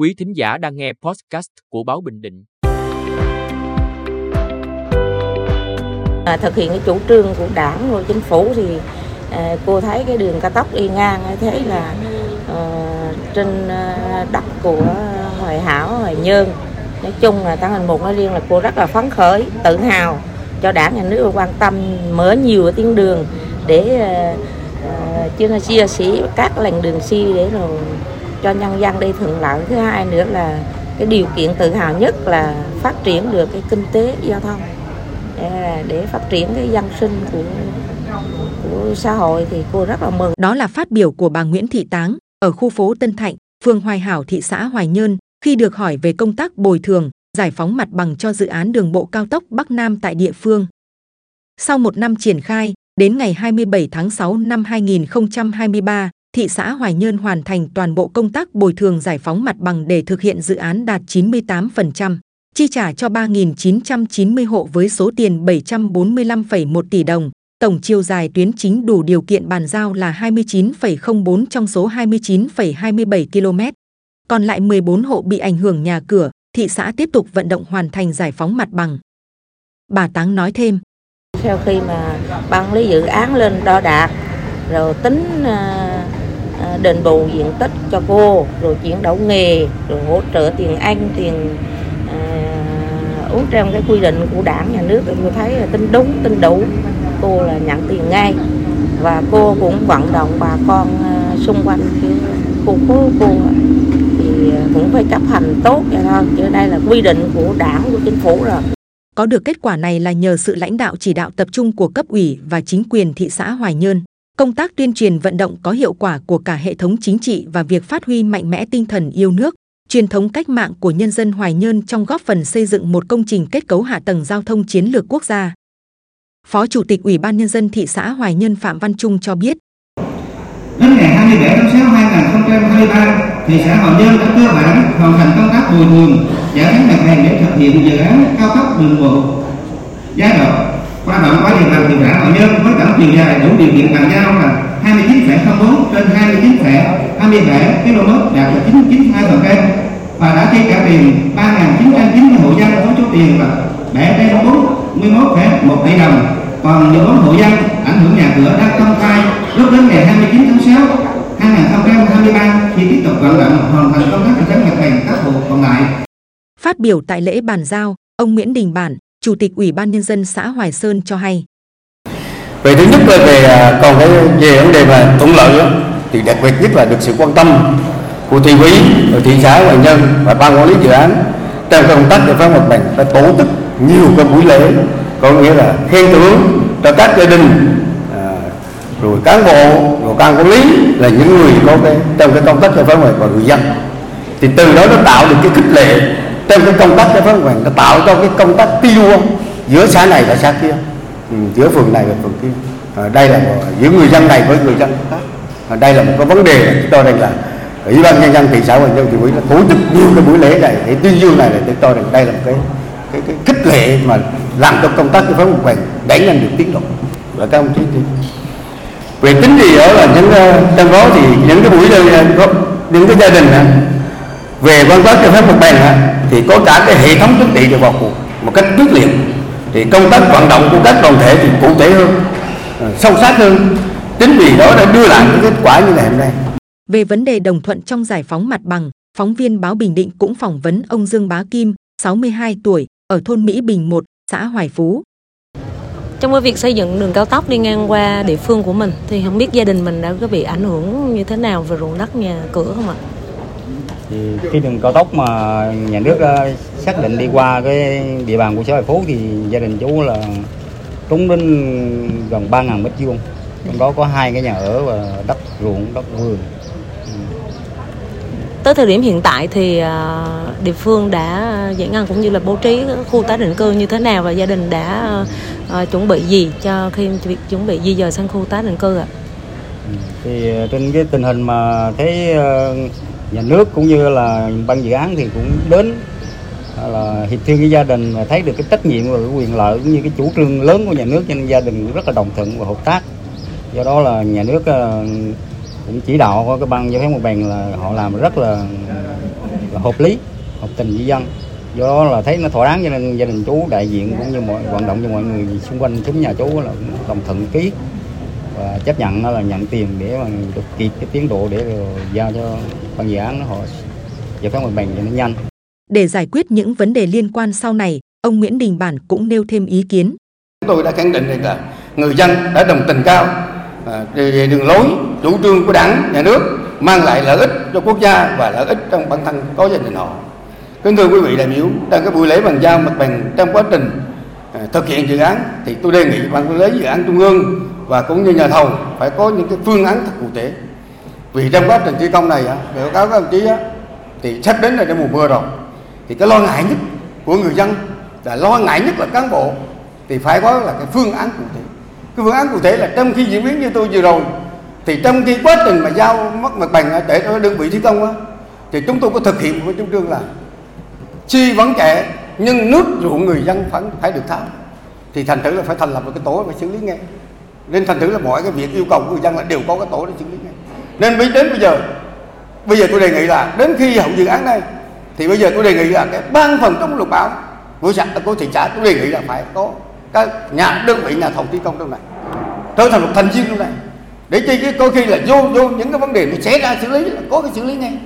Quý thính giả đang nghe podcast của Báo Bình Định. À, thực hiện cái chủ trương của đảng của chính phủ thì à, cô thấy cái đường cao tốc đi ngang thấy là à, trên à, đất của Hoài Hảo, Hoài Nhơn nói chung là tăng hình một nói riêng là cô rất là phấn khởi tự hào cho đảng nhà nước quan tâm mở nhiều tuyến đường để uh, chia sẻ các làn đường xi để rồi cho nhân dân đi thuận lợi thứ hai nữa là cái điều kiện tự hào nhất là phát triển được cái kinh tế giao thông à, để, phát triển cái dân sinh của của xã hội thì cô rất là mừng. Đó là phát biểu của bà Nguyễn Thị Táng ở khu phố Tân Thạnh, phường Hoài Hảo, thị xã Hoài Nhơn khi được hỏi về công tác bồi thường, giải phóng mặt bằng cho dự án đường bộ cao tốc Bắc Nam tại địa phương. Sau một năm triển khai, đến ngày 27 tháng 6 năm 2023, thị xã Hoài Nhơn hoàn thành toàn bộ công tác bồi thường giải phóng mặt bằng để thực hiện dự án đạt 98%, chi trả cho 3.990 hộ với số tiền 745,1 tỷ đồng. Tổng chiều dài tuyến chính đủ điều kiện bàn giao là 29,04 trong số 29,27 km. Còn lại 14 hộ bị ảnh hưởng nhà cửa, thị xã tiếp tục vận động hoàn thành giải phóng mặt bằng. Bà Táng nói thêm. Sau khi mà ban lý dự án lên đo đạc, rồi tính à, đền bù diện tích cho cô, rồi chuyển đổi nghề, rồi hỗ trợ tiền ăn, tiền uh, uống trong cái quy định của đảng nhà nước, tôi thấy là tính đúng, tính đủ. Cô là nhận tiền ngay và cô cũng vận động bà con uh, xung quanh cái khu phố cô à, cũng phải chấp hành tốt vậy thôi chứ đây là quy định của đảng của chính phủ rồi có được kết quả này là nhờ sự lãnh đạo chỉ đạo tập trung của cấp ủy và chính quyền thị xã Hoài Nhơn. Công tác tuyên truyền vận động có hiệu quả của cả hệ thống chính trị và việc phát huy mạnh mẽ tinh thần yêu nước, truyền thống cách mạng của nhân dân Hoài Nhơn trong góp phần xây dựng một công trình kết cấu hạ tầng giao thông chiến lược quốc gia. Phó Chủ tịch Ủy ban Nhân dân thị xã Hoài Nhơn Phạm Văn Trung cho biết, Đến ngày 27 tháng 6 2023, thị xã Hòa Nhơn đã cơ bản hoàn thành công tác bồi thường giải phóng mặt bằng để thực hiện dự án cao tốc đường bộ giai đoạn qua động qua địa làm tiền xã Hòa nhân với tổng chiều dài đủ điều kiện bàn giao là 29,04 trên 29,27 km đạt 99,2% và đã chi trả tiền 3.990 hộ dân với số tiền là 741,1 tỷ đồng. Còn 14 hộ dân ảnh hưởng nhà cửa đang công khai lúc đến ngày 29 tháng 6 2023 thì tiếp tục vận động hoàn thành công tác giải phóng mặt bằng các hộ còn lại. Phát biểu tại lễ bàn giao, ông Nguyễn Đình Bản, Chủ tịch Ủy ban nhân dân xã Hoài Sơn cho hay. Về thứ nhất là về à, còn cái về vấn đề mà thuận lợi đó, thì đặc biệt nhất là được sự quan tâm của thị ủy, thị xã Hoài Nhân và ban quản lý dự án trong công tác giải phóng mặt bằng đã tổ chức nhiều cái buổi lễ có nghĩa là khen thưởng cho các gia đình à, rồi cán bộ rồi ban quản lý là những người có cái trong cái công tác giải phóng mặt và người dân thì từ đó nó tạo được cái khích lệ trong cái công tác giải phóng mặt nó tạo cho cái công tác tiêu giữa xã này và xã kia. Ừ, giữa phường này và phường kia. À, đây là giữa người dân này với người dân khác. À, đây là một cái vấn đề chúng tôi đây là ủy ban nhân dân thị xã Hoàng Châu thị ủy đã tổ chức nhiều cái buổi lễ này để tuyên dương này để tôi cho rằng đây là một cái cái, cái khích lệ mà làm cho công tác giải phóng mặt đẩy nhanh được tiến độ. Và các ông chí thì về tính gì đó là những ờ, trong đó thì những cái buổi đây những cái gia đình về văn hóa giải phóng mặt bằng thì có cả cái hệ thống chính trị được vào cuộc một cách quyết liệt thì công tác vận động của các đoàn thể thì cụ thể hơn ờ, sâu sát hơn chính vì đó đã đưa lại cái kết quả như ngày hôm nay về vấn đề đồng thuận trong giải phóng mặt bằng phóng viên báo Bình Định cũng phỏng vấn ông Dương Bá Kim 62 tuổi ở thôn Mỹ Bình 1, xã Hoài Phú. Trong cái việc xây dựng đường cao tốc đi ngang qua địa phương của mình thì không biết gia đình mình đã có bị ảnh hưởng như thế nào về ruộng đất nhà cửa không ạ? Thì cái đường cao tốc mà nhà nước ờ, xác định đi qua cái địa bàn của xã Hoài Phú thì gia đình chú là trúng đến gần 3.000 mét vuông. Trong đó có hai cái nhà ở và đất ruộng, đất vườn tới thời điểm hiện tại thì à, địa phương đã giải ngân cũng như là bố trí khu tái định cư như thế nào và gia đình đã à, chuẩn bị gì cho khi việc chuẩn bị di dời sang khu tái định cư ạ? Ừ, thì à, trên cái tình hình mà thấy nhà nước cũng như là ban dự án thì cũng đến là hiệp thương với gia đình và thấy được cái trách nhiệm và cái quyền lợi cũng như cái chủ trương lớn của nhà nước, cho nên gia đình rất là đồng thuận và hợp tác. Do đó là nhà nước ờ, cũng chỉ đạo cái ban giải phóng mặt bằng là họ làm rất là là hợp lý, hợp tình với dân. Do đó là thấy nó thỏa đáng cho nên gia đình chú, đại diện cũng như mọi, vận động cho mọi người xung quanh, chúng nhà chú là đồng thuận ký và chấp nhận là nhận tiền để mà được kịp cái tiến độ để giao cho ban dự án họ giải phóng mặt bằng cho nó nhanh Để giải quyết những vấn đề liên quan sau này, ông Nguyễn Đình Bản cũng nêu thêm ý kiến. Chúng tôi đã khẳng định rằng là người dân đã đồng tình cao à, về đường lối chủ trương của đảng nhà nước mang lại lợi ích cho quốc gia và lợi ích trong bản thân có gia đình họ kính thưa quý vị đại biểu trong cái buổi lễ bàn giao mặt bằng trong quá trình à, thực hiện dự án thì tôi đề nghị ban quản lý dự án trung ương và cũng như nhà thầu phải có những cái phương án thật cụ thể. Vì trong quá trình thi công này á, báo cáo các đồng chí á, thì sắp đến là đến mùa mưa rồi. Thì cái lo ngại nhất của người dân là lo ngại nhất là cán bộ thì phải có là cái phương án cụ thể. Cái phương án cụ thể là trong khi diễn biến như tôi vừa rồi thì trong khi quá trình mà giao mất mặt bằng để cho đơn vị thi công á thì chúng tôi có thực hiện một cái chủ trương là chi vẫn trẻ nhưng nước ruộng người dân phải phải được tháo. Thì thành thử là phải thành lập một cái tổ để xử lý ngay nên thành thử là mọi cái việc yêu cầu của người dân là đều có cái tổ để xử lý ngay. Nên mới đến bây giờ bây giờ tôi đề nghị là đến khi hậu dự án này thì bây giờ tôi đề nghị là cái ban phần chống lục bão của xã, của thị xã tôi đề nghị là phải có các nhà đơn vị, nhà thầu thi công trong này. Trở thành một thành viên trong này. Để chi cái có khi là vô vô những cái vấn đề nó xảy ra xử lý là có cái xử lý ngay.